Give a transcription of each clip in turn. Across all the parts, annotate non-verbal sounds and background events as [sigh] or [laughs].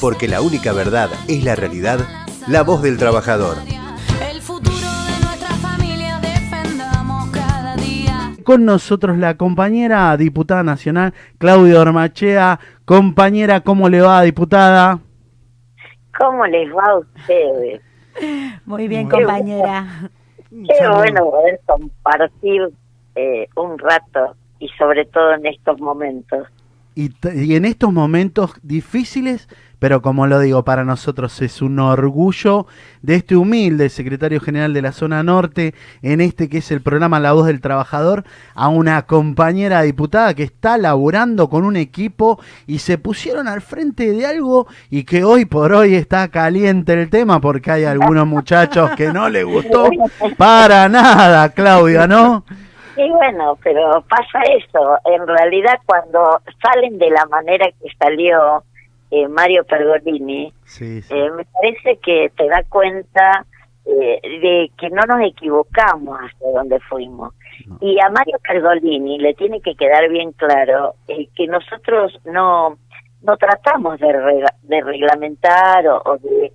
porque la única verdad es la realidad, la voz del trabajador. El futuro de nuestra familia defendamos cada día. Con nosotros la compañera diputada nacional Claudia Ormachea. Compañera, ¿cómo le va, diputada? ¿Cómo les va a ustedes? Muy bien, Qué compañera. Qué bueno poder compartir eh, un rato y sobre todo en estos momentos. Y en estos momentos difíciles, pero como lo digo, para nosotros es un orgullo de este humilde secretario general de la zona norte, en este que es el programa La Voz del Trabajador, a una compañera diputada que está laburando con un equipo y se pusieron al frente de algo y que hoy por hoy está caliente el tema porque hay algunos [laughs] muchachos que no les gustó para nada, Claudia, ¿no? Y bueno, pero pasa eso. En realidad, cuando salen de la manera que salió eh, Mario Pergolini, Sí, sí. eh, me parece que te da cuenta eh, de que no nos equivocamos hacia donde fuimos. No. Y a Mario Pergolini le tiene que quedar bien claro eh, que nosotros no no tratamos de, rega- de reglamentar o, o de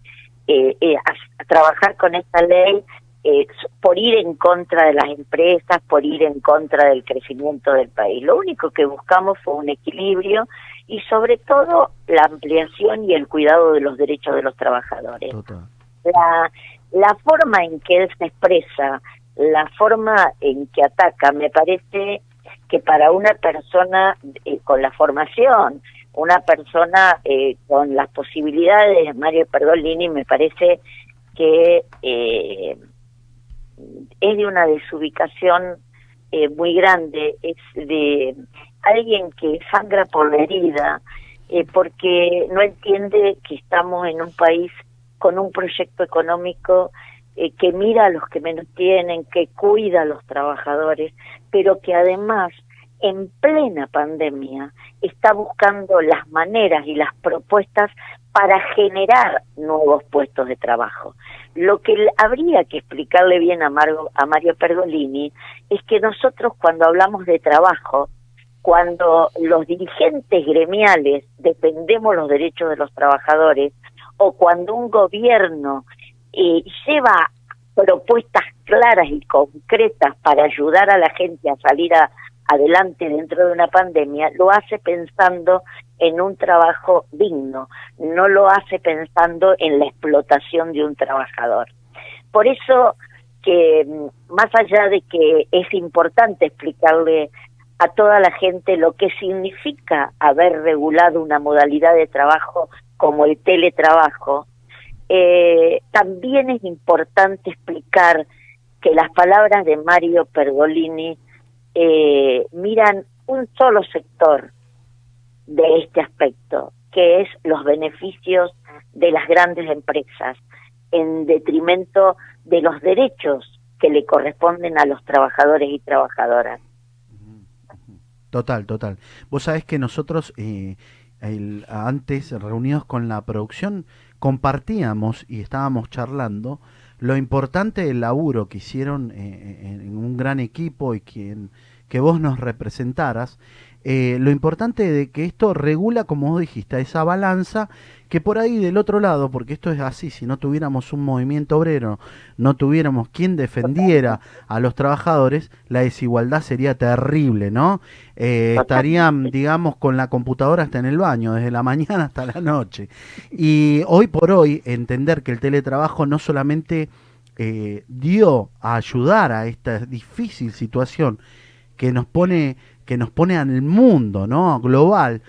eh, eh, a- a trabajar con esta ley eh, por ir en contra de las empresas, por ir en contra del crecimiento del país. Lo único que buscamos fue un equilibrio y sobre todo la ampliación y el cuidado de los derechos de los trabajadores Total. la, la forma en que él se expresa, la forma en que ataca, me parece que para una persona eh, con la formación, una persona eh, con las posibilidades de Mario Pergolini, me parece que eh, es de una desubicación eh, muy grande, es de alguien que sangra por la herida, eh, porque no entiende que estamos en un país con un proyecto económico eh, que mira a los que menos tienen, que cuida a los trabajadores, pero que además en plena pandemia está buscando las maneras y las propuestas para generar nuevos puestos de trabajo. Lo que habría que explicarle bien a, Margo- a Mario Pergolini es que nosotros cuando hablamos de trabajo, cuando los dirigentes gremiales defendemos los derechos de los trabajadores, o cuando un gobierno eh, lleva propuestas claras y concretas para ayudar a la gente a salir adelante dentro de una pandemia, lo hace pensando en un trabajo digno, no lo hace pensando en la explotación de un trabajador. Por eso que mm, más allá de que es importante explicarle a toda la gente lo que significa haber regulado una modalidad de trabajo como el teletrabajo, eh, también es importante explicar que las palabras de Mario Pergolini eh, miran un solo sector de este aspecto, que es los beneficios de las grandes empresas, en detrimento de los derechos que le corresponden a los trabajadores y trabajadoras. Total, total. Vos sabés que nosotros eh, el- antes, reunidos con la producción, compartíamos y estábamos charlando lo importante del laburo que hicieron eh, en, un gran equipo y quien, que vos nos representaras, eh, lo importante de que esto regula, como vos dijiste, esa balanza que por ahí del otro lado, porque esto es así, si no tuviéramos un movimiento obrero, no tuviéramos quien defendiera a los trabajadores, la desigualdad sería terrible, ¿no? Eh, estarían, digamos, con la computadora hasta en el baño, desde la mañana hasta la noche. Y hoy por hoy, entender que el teletrabajo no solamente eh, dio a ayudar a esta difícil situación que nos pone que nos pone el mundo, ¿no? Global,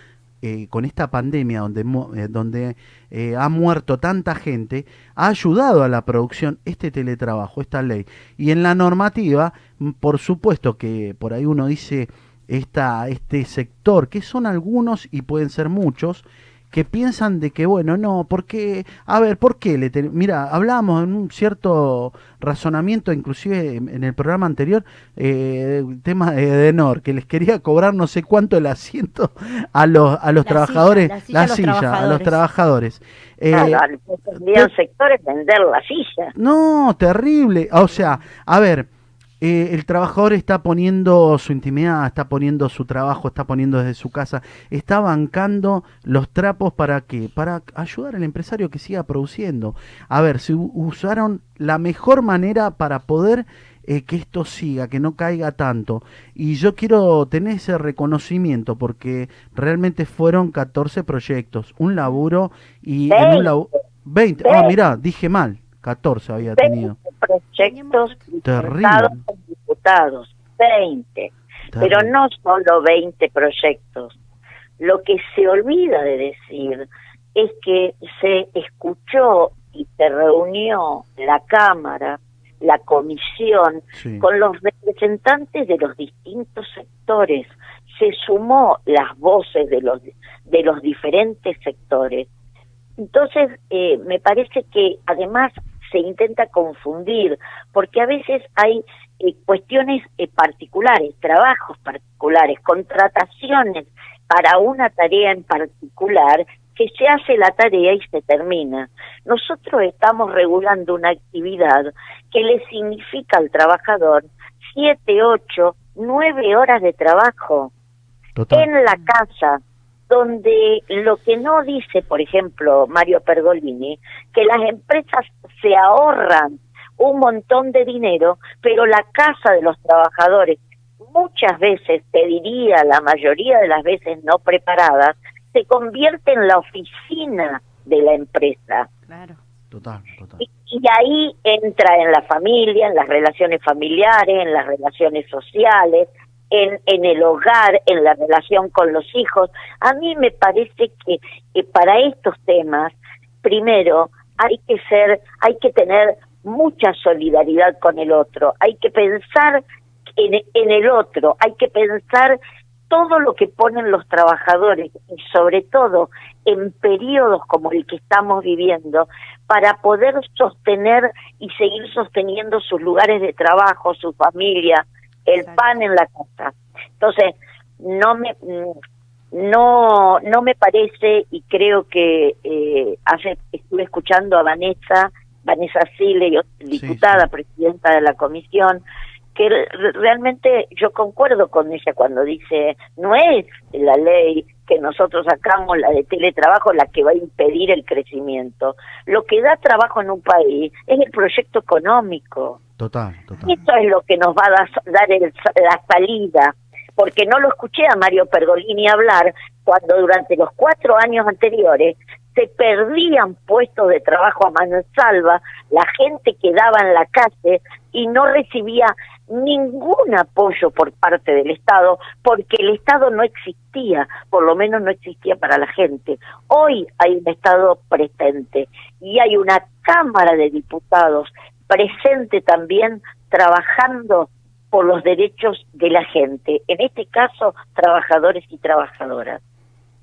eh, con esta pandemia donde, eh, donde eh, ha muerto tanta gente, ha ayudado a la producción este teletrabajo, esta ley. Y en la normativa, mm, por supuesto que por ahí uno dice esta, este sector, que son algunos y pueden ser muchos, que piensan de que, bueno, no, porque, a ver, ¿por qué? Le ten- Mira, hablábamos en un cierto razonamiento, inclusive en en el programa anterior, eh, tema de Edenor, que les quería cobrar no sé cuánto el asiento a los, a los La trabajadores, silla, la silla a los a los trabajadores. Eh, Claro, sectores vender la silla. no, terrible. O sea, a ver, eh, el trabajador está poniendo su intimidad, está poniendo su trabajo, está poniendo desde su casa, está bancando los trapos para qué? Para ayudar al empresario que siga produciendo. A ver, si usaron la mejor manera para poder eh, que esto siga, que no caiga tanto. Y yo quiero tener ese reconocimiento porque realmente fueron 14 proyectos, un laburo y en un laburo... 20, ah, mirá, dije mal, 14 había tenido. 20 proyectos presentados con diputados, 20. Pero no solo 20 proyectos. Lo que se olvida de decir es que se escuchó y se reunió la Cámara, la Comisión, Sí. con los representantes de los distintos sectores. Se sumó las voces de los, de los diferentes sectores. Entonces, eh, me parece que además se intenta confundir, porque a veces hay eh, cuestiones eh, particulares, trabajos particulares, contrataciones para una tarea en particular, que se hace la tarea y se termina. Nosotros estamos regulando una actividad que le significa al trabajador siete, ocho, nueve horas de trabajo Total. en la casa, donde lo que no dice, por ejemplo, Mario Pergolini, que las empresas se ahorran un montón de dinero, pero la casa de los trabajadores, muchas veces, te diría la mayoría de las veces no preparadas, se convierte en la oficina de la empresa. Claro. Total, total. Y, y ahí entra en la familia, en las relaciones familiares, en las relaciones sociales, en, en el hogar, en la relación con los hijos. A mí me parece que, que para estos temas, primero, hay que ser, hay que tener mucha solidaridad con el otro, hay que pensar en, en el otro, hay que pensar todo lo que ponen los trabajadores y sobre todo en periodos como el que estamos viviendo para poder sostener y seguir sosteniendo sus lugares de trabajo, su familia, el pan en la casa. Entonces, no me mm, no no me parece y creo que eh, hace estuve escuchando a Vanessa Vanessa Sile, diputada, sí. presidenta de la comisión, que re- realmente yo concuerdo con ella cuando dice no es la ley que nosotros sacamos la de teletrabajo la que va a impedir el crecimiento lo que da trabajo en un país es el proyecto económico Total, eso es lo que nos va a dar, dar el- la salida, porque no lo escuché a Mario Pergolini hablar cuando durante los cuatro años anteriores se perdían puestos de trabajo a mansalva, la gente quedaba en la calle y no recibía ningún apoyo por parte del Estado, porque el Estado no existía, por lo menos no existía para la gente. Hoy hay un Estado presente y hay una Cámara de Diputados presente también trabajando por los derechos de la gente, en este caso trabajadores y trabajadoras.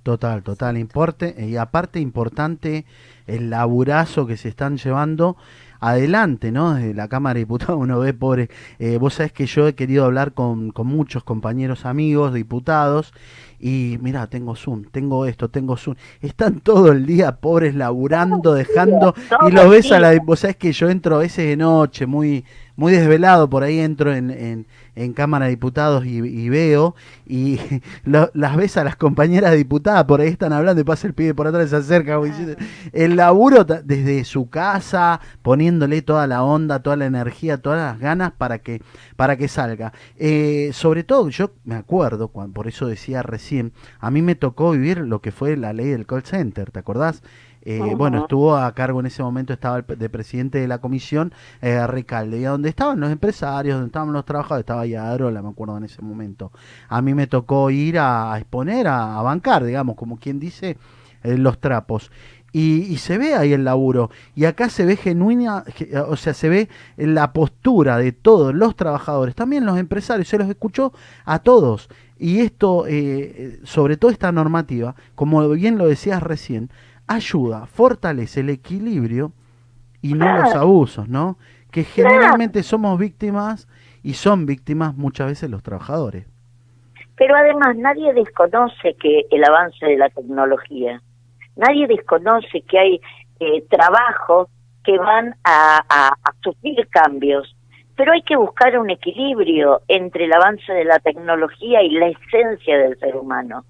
Total, total, importe y aparte importante el laburazo que se están llevando adelante, ¿no? Desde la Cámara de Diputados uno ve, pobre, eh, vos sabés que yo he querido hablar con, con muchos compañeros amigos, diputados, y mira, tengo Zoom, tengo esto, tengo Zoom, están todo el día pobres laburando, dejando, y los ves a la, vos sabés que yo entro a veces de noche, muy, muy desvelado, por ahí entro en, en, en Cámara de Diputados y, y veo, y [laughs] lo- las ves a las compañeras diputadas, por ahí están hablando y pasa el pibe por atrás, se acerca, el laburo desde su casa, poniéndole toda la onda, toda la energía, todas las ganas para que, para que salga. Eh, sobre todo, yo me acuerdo, cuan- por eso decía recién, a mí me tocó vivir lo que fue la ley del call center, ¿te acordás? Eh. Bueno, estuvo a cargo en ese momento, estaba el de presidente de la comisión, eh, Recalde, y a donde estaban los empresarios, donde estaban los trabajadores, estaba Yadrola, me acuerdo en ese momento. A mí me tocó ir a, a exponer, a, a bancar, digamos, como quien dice, eh, los trapos. Y, y se ve ahí el laburo. Y acá se ve genuina, ge- o sea, se ve la postura de todos los trabajadores, también los empresarios, se los escuchó a todos. Y esto, eh, sobre todo esta normativa, como bien lo decías recién, ayuda, fortalece el equilibrio y no los abusos, ¿no? Que generalmente somos víctimas y son víctimas muchas veces los trabajadores. Pero además nadie desconoce que el avance de la tecnología, nadie desconoce que hay eh, trabajos que van a, a- a sufrir cambios, pero hay que buscar un equilibrio entre el avance de la tecnología y la esencia del ser humano.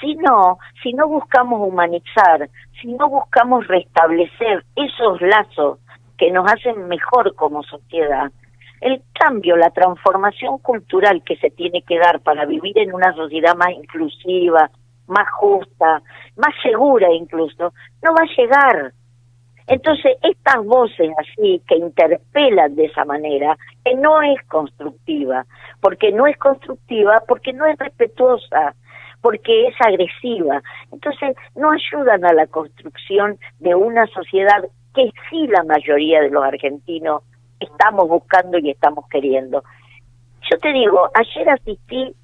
Si no, si no buscamos humanizar, si no buscamos restablecer esos lazos que nos hacen mejor como sociedad, el cambio, la transformación cultural que se tiene que dar para vivir en una sociedad más inclusiva, más justa, más segura incluso, no va a llegar. Entonces, estas voces así que interpelan de esa manera, que no es constructiva, porque no es constructiva, porque no es respetuosa, porque es agresiva. Entonces, no ayudan a la construcción de una sociedad que sí la mayoría de los argentinos estamos buscando y estamos queriendo. Yo te digo, ayer asistí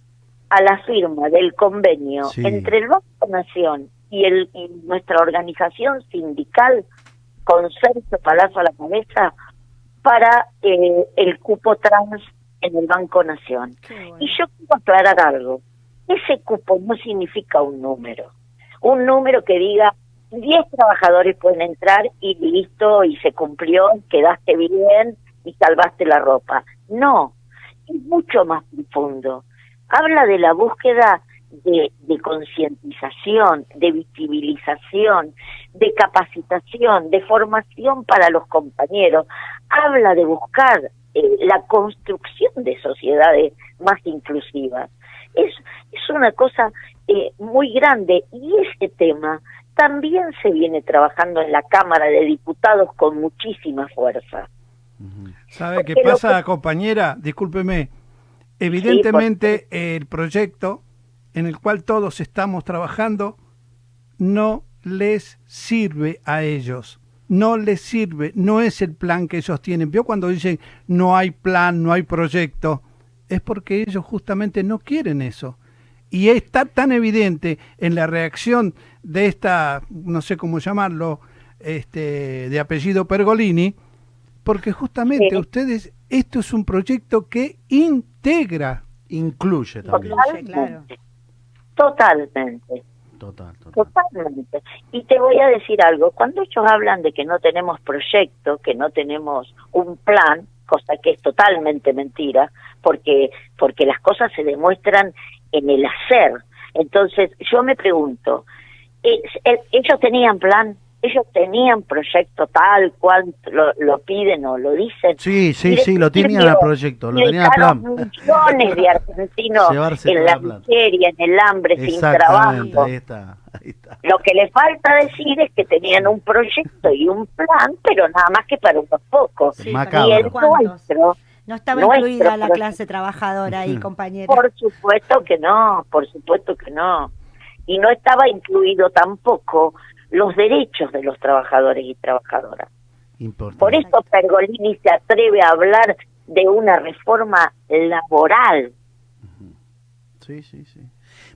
a la firma del convenio Sí. entre el Banco Nación y, el, y nuestra organización sindical con Sergio Palazzo a la cabeza para eh, el cupo trans en el Banco Nación. Y yo quiero aclarar algo. Ese cupo no significa un número. Un número que diga 10 trabajadores pueden entrar y listo, y se cumplió, quedaste bien y salvaste la ropa. No, es mucho más profundo. Habla de la búsqueda de, de concientización, de visibilización, de capacitación, de formación para los compañeros. Habla de buscar eh, la construcción de sociedades más inclusivas. Es, es una cosa eh, muy grande y ese tema también se viene trabajando en la Cámara de Diputados con muchísima fuerza. ¿Sabe qué Porque pasa, que- compañera? Discúlpeme. Evidentemente, el proyecto en el cual todos estamos trabajando no les sirve a ellos. No les sirve, no es el plan que ellos tienen. Vio cuando dicen no hay plan, no hay proyecto, es porque ellos justamente no quieren eso. Y está tan evidente en la reacción de esta, no sé cómo llamarlo, este, de apellido Pergolini, porque justamente Sí. ustedes, esto es un proyecto que integra. Incluye también. Claro. Totalmente. Total, total. Totalmente. Y te voy a decir algo, cuando ellos hablan de que no tenemos proyecto, que no tenemos un plan, cosa que es totalmente mentira, porque porque las cosas se demuestran en el hacer. Entonces, yo me pregunto, ¿es- el- ellos tenían plan, ellos tenían proyecto tal cual lo, lo piden o lo dicen. Sí, sí, Y sí, lo tenían a proyecto, lo tenían a plan. millones de argentinos [laughs] Llevarse en la miseria, en el hambre, sin trabajo. ahí está, ahí está. Lo que le falta decir es que tenían un proyecto y un plan, pero nada más que para unos pocos. Sí, Macabro. Y el nuestro, No estaba Nuestro incluida la clase trabajadora ahí, [laughs] compañera. por supuesto que no, por supuesto que no. Y no estaba incluido tampoco los derechos de los trabajadores y trabajadoras. Importante. Por eso Pergolini se atreve a hablar de una reforma laboral. Sí, sí, sí.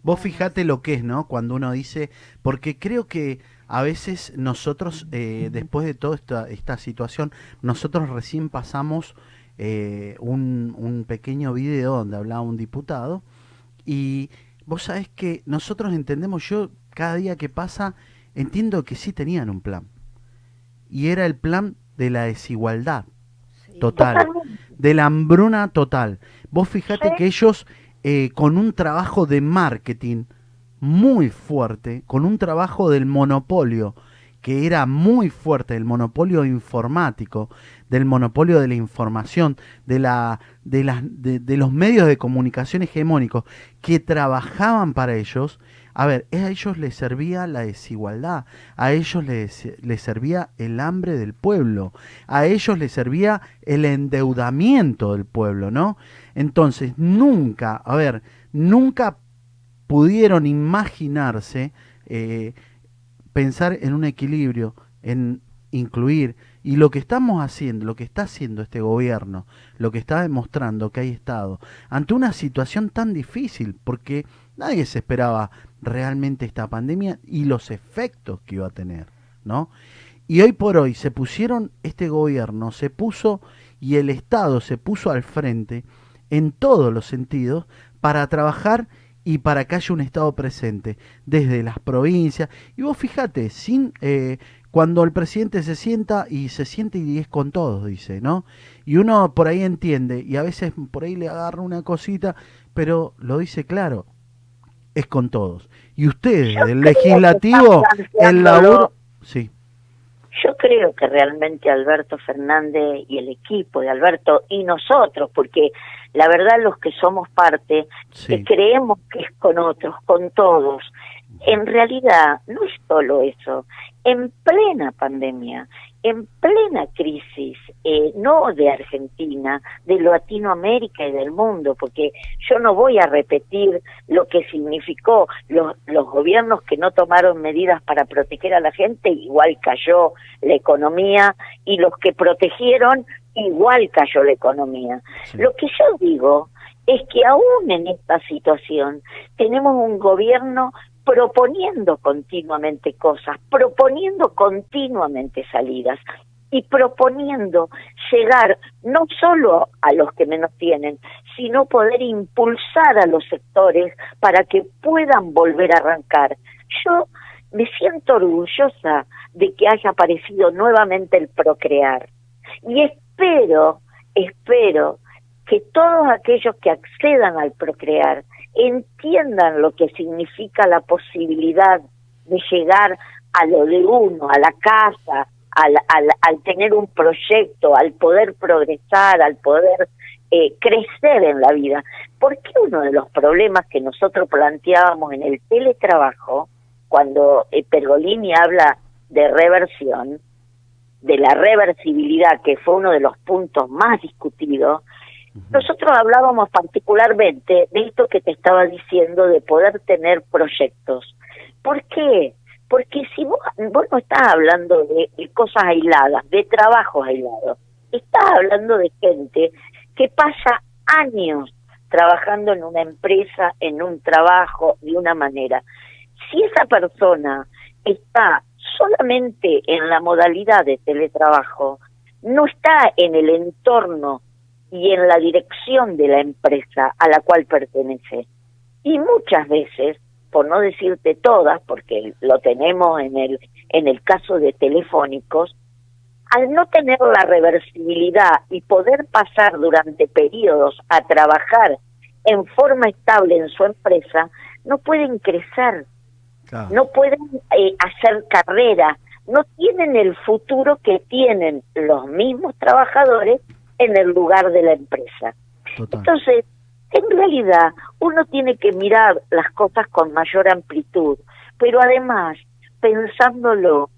Vos fijate lo que es, ¿no? Cuando uno dice, porque creo que a veces nosotros, eh, después de toda esta, esta situación, nosotros recién pasamos eh, un, un pequeño video donde hablaba un diputado y vos sabés que nosotros entendemos, yo cada día que pasa entiendo que sí tenían un plan. Y era el plan de la desigualdad total de la hambruna total. Vos fijate que ellos, eh, con un trabajo de marketing muy fuerte, con un trabajo del monopolio, que era muy fuerte, del monopolio informático, del monopolio de la información, de, la, de, las, de, de los medios de comunicación hegemónicos, que trabajaban para ellos, a ver, a ellos les servía la desigualdad, a ellos les, les servía el hambre del pueblo, a ellos les servía el endeudamiento del pueblo, ¿no? Entonces, nunca, a ver, nunca pudieron imaginarse eh, pensar en un equilibrio, en incluir, y lo que estamos haciendo, lo que está haciendo este gobierno, lo que está demostrando que hay Estado, ante una situación tan difícil, porque nadie se esperaba realmente esta pandemia y los efectos que iba a tener, ¿no? Y hoy por hoy se pusieron, este gobierno se puso y el Estado se puso al frente en todos los sentidos para trabajar y para que haya un Estado presente desde las provincias. Y vos fíjate, sin, eh, cuando el presidente se sienta y se siente y es con todos, dice, ¿no? Y uno por ahí entiende y a veces por ahí le agarra una cosita, pero lo dice claro, es con todos. Y ustedes, Yo el legislativo, el laburo... Sí, Yo creo que realmente Alberto Fernández y el equipo de Alberto y nosotros, porque la verdad los que somos parte, sí. que creemos que es con otros, con todos, en realidad no es solo eso. En plena pandemia, en plena crisis, eh, no de Argentina, de Latinoamérica y del mundo, porque yo no voy a repetir lo que significó los, los gobiernos que no tomaron medidas para proteger a la gente, igual cayó la economía, y los que protegieron, igual cayó la economía. Sí. Lo que yo digo es que aún en esta situación tenemos un gobierno proponiendo continuamente cosas, proponiendo continuamente salidas y proponiendo llegar no solo a los que menos tienen, sino poder impulsar a los sectores para que puedan volver a arrancar. Yo me siento orgullosa de que haya aparecido nuevamente el procrear y espero, espero que todos aquellos que accedan al procrear entiendan lo que significa la posibilidad de llegar a lo de uno, a la casa, al, al, al tener un proyecto, al poder progresar, al poder eh, crecer en la vida. Porque uno de los problemas que nosotros planteábamos en el teletrabajo, cuando eh, Pergolini habla de reversión, de la reversibilidad, que fue uno de los puntos más discutidos, nosotros hablábamos particularmente de esto que te estaba diciendo, de poder tener proyectos. ¿Por qué? Porque si vos, vos no estás hablando de, de cosas aisladas, de trabajos aislados, estás hablando de gente que pasa años trabajando en una empresa, en un trabajo, de una manera. Si esa persona está solamente en la modalidad de teletrabajo, no está en el entorno y en la dirección de la empresa a la cual pertenece. Y muchas veces, por no decirte todas, porque lo tenemos en el, en el caso de telefónicos, al no tener la reversibilidad y poder pasar durante periodos a trabajar en forma estable en su empresa, no pueden crecer, Claro. no pueden eh, hacer carrera, no tienen el futuro que tienen los mismos trabajadores en el lugar de la empresa. Total. Entonces, en realidad, uno tiene que mirar las cosas con mayor amplitud, pero además, pensándolo,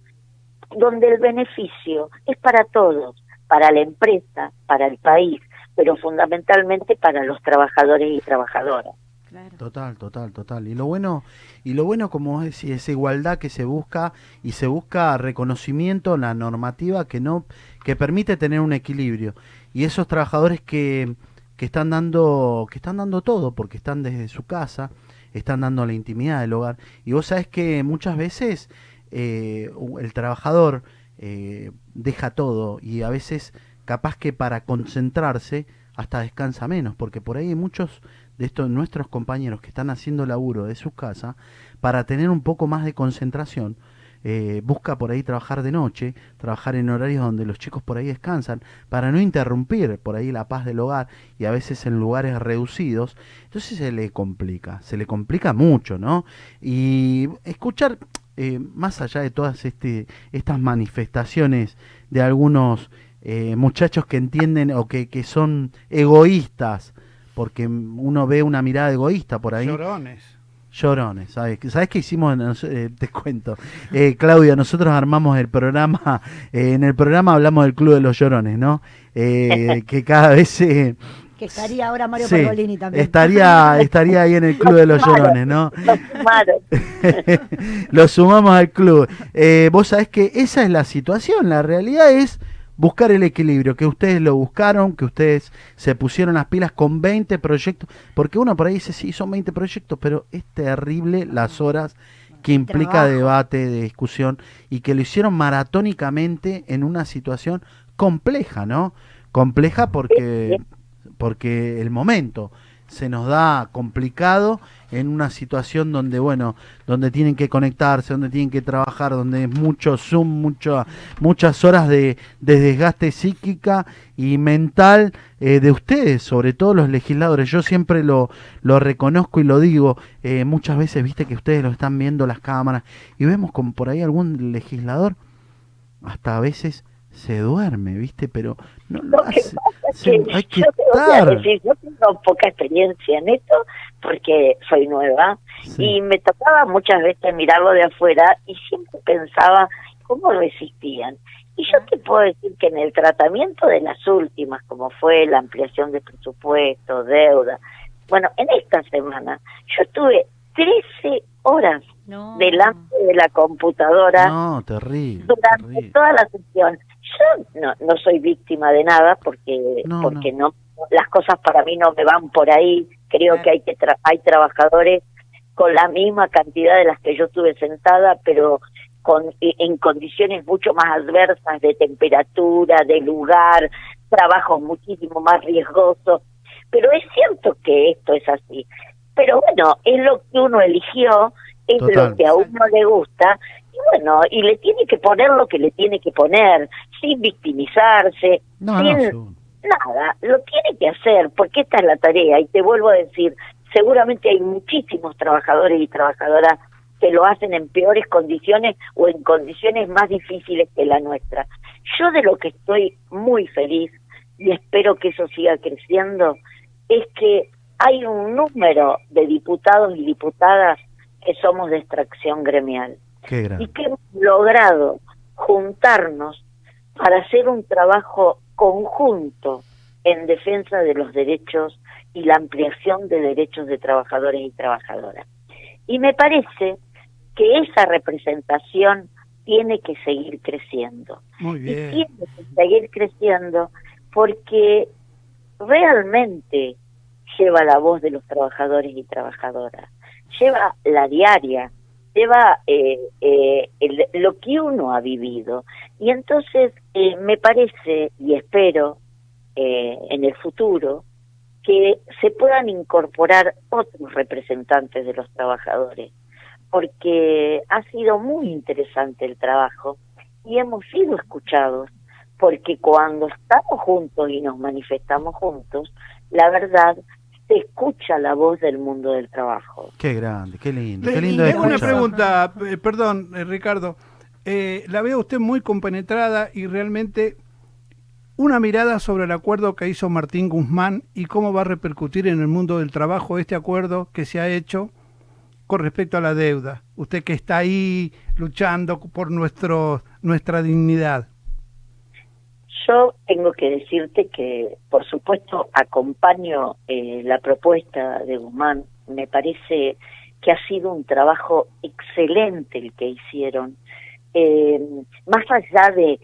donde el beneficio es para todos, para la empresa, para el país, pero fundamentalmente para los trabajadores y trabajadoras. Claro. Total, total, total. Y lo bueno, y lo bueno como decís, esa igualdad que se busca y se busca reconocimiento en la normativa que no, que permite tener un equilibrio. Y esos trabajadores que, que están dando, que están dando todo, porque están desde su casa, están dando la intimidad del hogar. Y vos sabés que muchas veces eh, el trabajador eh, deja todo y a veces capaz que para concentrarse hasta descansa menos, porque por ahí hay muchos de estos nuestros compañeros que están haciendo laburo de su casa para tener un poco más de concentración. Eh, busca por ahí trabajar de noche, trabajar en horarios donde los chicos por ahí descansan, para no interrumpir por ahí la paz del hogar y a veces en lugares reducidos. Entonces se le complica, se le complica mucho, ¿no? Y escuchar, eh, más allá de todas este, estas manifestaciones de algunos eh, muchachos que entienden o que, que son egoístas, porque uno ve una mirada egoísta por ahí. Llorones, ¿sabes? ¿Sabes qué hicimos? Eh, te cuento. Eh, Claudia, nosotros armamos el programa, eh, en el programa hablamos del Club de los Llorones, ¿no? Eh, que cada vez Que estaría ahora Mario sí, Pergolini también. estaría, estaría ahí en el Club de los Llorones, ¿no? [laughs] Lo sumamos al club. Eh, vos sabés que esa es la situación, la realidad es buscar el equilibrio, que ustedes lo buscaron, que ustedes se pusieron las pilas con 20 proyectos, porque uno por ahí dice, sí, son 20 proyectos, pero es terrible las horas que implica Trabajo. debate, de discusión, y que lo hicieron maratónicamente en una situación compleja, ¿no? Compleja porque, porque el momento. Se nos da complicado en una situación donde, bueno, donde tienen que conectarse, donde tienen que trabajar, donde es mucho Zoom, mucho, muchas horas de, de desgaste psíquica y mental eh, de ustedes, sobre todo los legisladores. Yo siempre lo, lo reconozco y lo digo, eh, muchas veces, viste que ustedes lo están viendo las cámaras y vemos como por ahí algún legislador, hasta a veces se duerme, ¿viste? Pero no lo, Lo que hace. pasa es Se- que hay que yo te voy a estar. decir, yo tengo poca experiencia en esto porque soy nueva Sí. y me tocaba muchas veces mirarlo de afuera y siempre pensaba cómo resistían. Y yo te puedo decir que en el tratamiento de las últimas, como fue la ampliación de presupuesto, deuda, bueno, en esta semana yo estuve 13 horas No. delante de la computadora No, terrible. durante terrible. toda la sesión. Yo no, no soy víctima de nada porque No, porque no. las cosas para mí no me van por ahí. Creo que hay que tra- hay trabajadores con la misma cantidad de las que yo estuve sentada, pero con en condiciones mucho más adversas de temperatura, de lugar, trabajos muchísimo más riesgosos. Pero es cierto que esto es así. Pero bueno, es lo que uno eligió, es Total. lo que a uno le gusta y bueno, y le tiene que poner lo que le tiene que poner, sin victimizarse, No, sin no, nada, lo tiene que hacer, porque esta es la tarea, y te vuelvo a decir, seguramente hay muchísimos trabajadores y trabajadoras que lo hacen en peores condiciones o en condiciones más difíciles que la nuestra. Yo de lo que estoy muy feliz, y espero que eso siga creciendo, es que hay un número de diputados y diputadas que somos de extracción gremial Qué y que hemos logrado juntarnos para hacer un trabajo conjunto en defensa de los derechos y la ampliación de derechos de trabajadores y trabajadoras. Y me parece que esa representación tiene que seguir creciendo. Muy Y tiene que seguir creciendo porque realmente lleva la voz de los trabajadores y trabajadoras, lleva la diaria, lleva eh, eh, el- lo que uno ha vivido. Y entonces eh, me parece y espero eh, en el futuro que se puedan incorporar otros representantes de los trabajadores, porque ha sido muy interesante el trabajo y hemos sido escuchados, porque cuando estamos juntos y nos manifestamos juntos, la verdad, se escucha la voz del mundo del trabajo. Qué grande, qué lindo. Le- Qué lindo de le- una pregunta, eh, perdón, eh, Ricardo. Eh, la veo usted muy compenetrada y realmente una mirada sobre el acuerdo que hizo Martín Guzmán y cómo va a repercutir en el mundo del trabajo este acuerdo que se ha hecho con respecto a la deuda. Usted que está ahí luchando por nuestro nuestra dignidad. Yo tengo que decirte que, por supuesto, acompaño eh, la propuesta de Guzmán. Me parece que ha sido un trabajo excelente el que hicieron. Eh, más allá de,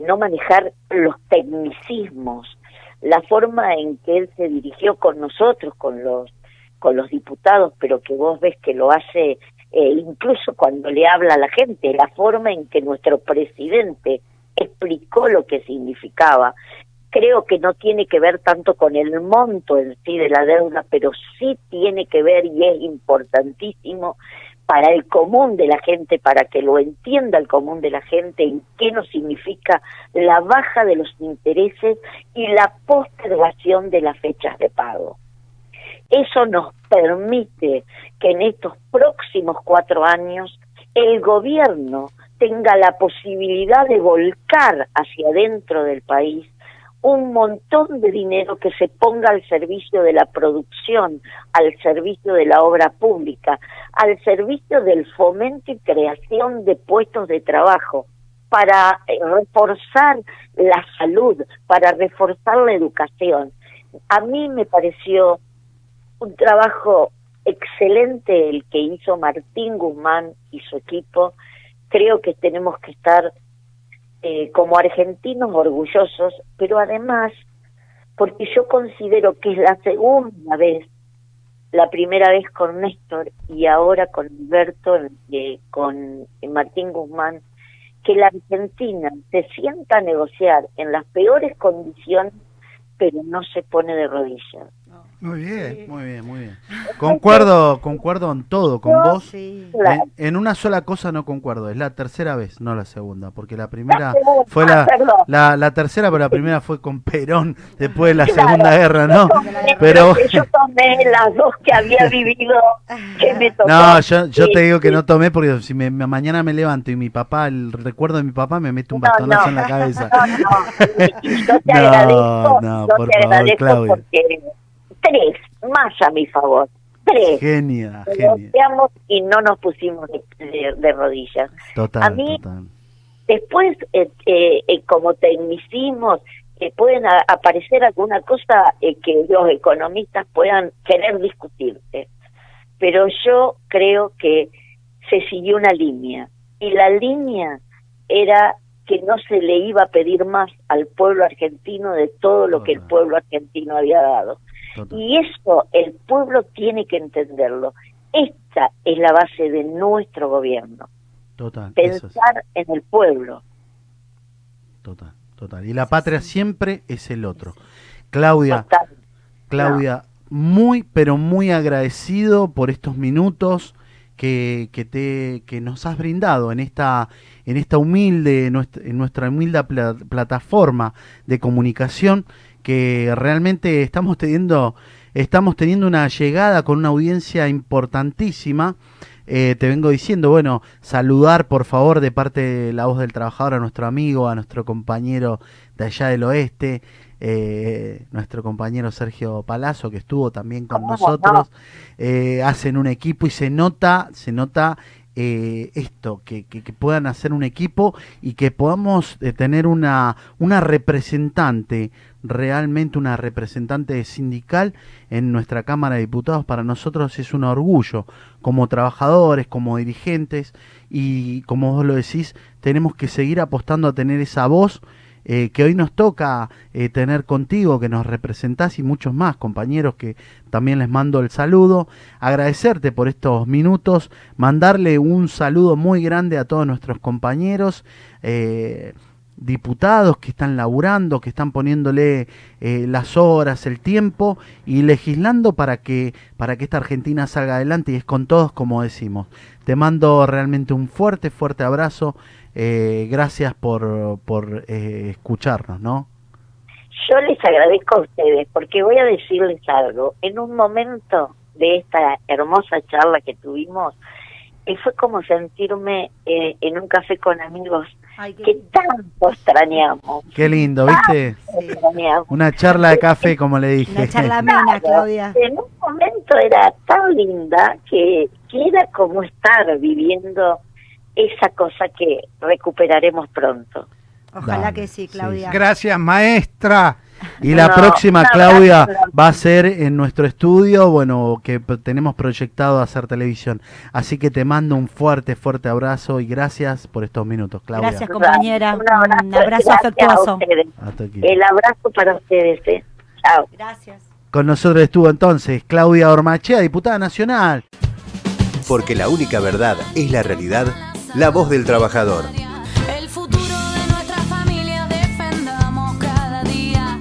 no manejar los tecnicismos, la forma en que él se dirigió con nosotros, con los con los diputados, pero que vos ves que lo hace eh, incluso cuando le habla a la gente, la forma en que nuestro presidente explicó lo que significaba. Creo que no tiene que ver tanto con el monto en sí de la deuda, pero sí tiene que ver y es importantísimo para el común de la gente, para que lo entienda el común de la gente, en qué nos significa la baja de los intereses y la postergación de las fechas de pago. Eso nos permite que en estos próximos cuatro años el gobierno tenga la posibilidad de volcar hacia adentro del país un montón de dinero que se ponga al servicio de la producción, al servicio de la obra pública, al servicio del fomento y creación de puestos de trabajo, para eh, reforzar la salud, para reforzar la educación. A mí me pareció un trabajo excelente el que hizo Martín Guzmán y su equipo. Creo que tenemos que estar eh, como argentinos orgullosos, pero además porque yo considero que es la segunda vez, la primera vez con Néstor y ahora con Alberto, eh, con Martín Guzmán, que la Argentina se sienta a negociar en las peores condiciones, pero no se pone de rodillas. Muy bien. Muy bien, muy bien. Concuerdo, concuerdo en todo con vos. Sí. En, en una sola cosa no concuerdo, es la tercera vez, no la segunda, porque la primera fue la, perdón. la, la tercera, pero la primera fue con Perón después de la Claro. Segunda Guerra, ¿no? Pero yo tomé las dos que había vivido, que me tocó. [laughs] no, yo, yo Sí, te digo que no tomé porque si me, mañana me levanto y mi papá, el recuerdo de mi papá me mete un No, bastonazo no. en la cabeza. [laughs] No, no, [laughs] yo te No, agradezco, no, yo por te favor, agradezco porque tres, más a mi favor, tres. Genia, genia. y no nos pusimos de, de- de rodillas. Total, a mí- total. Después, eh, eh, eh, como tecnicismos, eh, pueden a- aparecer alguna cosa eh, que los economistas puedan querer discutirte. Pero yo creo que se siguió una línea. Y la línea era que no se le iba a pedir más al pueblo argentino de todo lo que el pueblo argentino había dado. Total. Y eso el pueblo tiene que entenderlo. Esta es la base de nuestro gobierno, Total, es. pensar en el pueblo. Total, total. Y la patria siempre es el otro. Claudia, Total. Claudia, muy, pero muy agradecido por estos minutos que, que te, que nos has brindado en esta, en esta humilde, nuestra, en nuestra humilde pla- plataforma de comunicación, que realmente estamos teniendo, estamos teniendo una llegada con una audiencia importantísima. Eh, te vengo diciendo, bueno, saludar por favor de parte de la voz del trabajador a nuestro amigo, a nuestro compañero de allá del oeste, eh, nuestro compañero Sergio Palazzo, que estuvo también con nosotros, eh, hacen un equipo y se nota, se nota eh, esto, que, que- que puedan hacer un equipo y que podamos eh, tener una, una representante, realmente una representante sindical en nuestra Cámara de Diputados. Para nosotros es un orgullo como trabajadores, como dirigentes y como vos lo decís, tenemos que seguir apostando a tener esa voz eh, que hoy nos toca eh, tener contigo, que nos representás y muchos más compañeros que también les mando el saludo, agradecerte por estos minutos, mandarle un saludo muy grande a todos nuestros compañeros, eh, diputados que están laburando, que están poniéndole las horas, el tiempo y legislando para que, para que esta Argentina salga adelante y es con todos como decimos. Te mando realmente un fuerte, fuerte abrazo. Eh, gracias por, por eh, escucharnos, ¿no? Yo les agradezco a ustedes porque voy a decirles algo. En un momento de esta hermosa charla que tuvimos, eh, fue como sentirme eh, en un café con amigos Ay, que lindo. tanto extrañamos. Qué lindo, ¿viste? Sí. Una charla de café, como le dije. Una charla amena, Claudia. En un momento era tan linda que, que era como estar viviendo esa cosa que recuperaremos pronto. Ojalá Dale, que sí, sí, Claudia. Gracias, maestra. Y la No, próxima, no, Claudia, gracias. va a ser en nuestro estudio, bueno, que tenemos proyectado hacer televisión. Así que te mando un fuerte, fuerte abrazo y gracias por estos minutos, Claudia. Gracias, compañera. Un abrazo, Un abrazo afectuoso. A ustedes. Hasta aquí. El abrazo para ustedes. eh. Chao. Gracias. Con nosotros estuvo entonces Claudia Ormachea, diputada nacional. Porque la única verdad es la realidad, la voz del trabajador.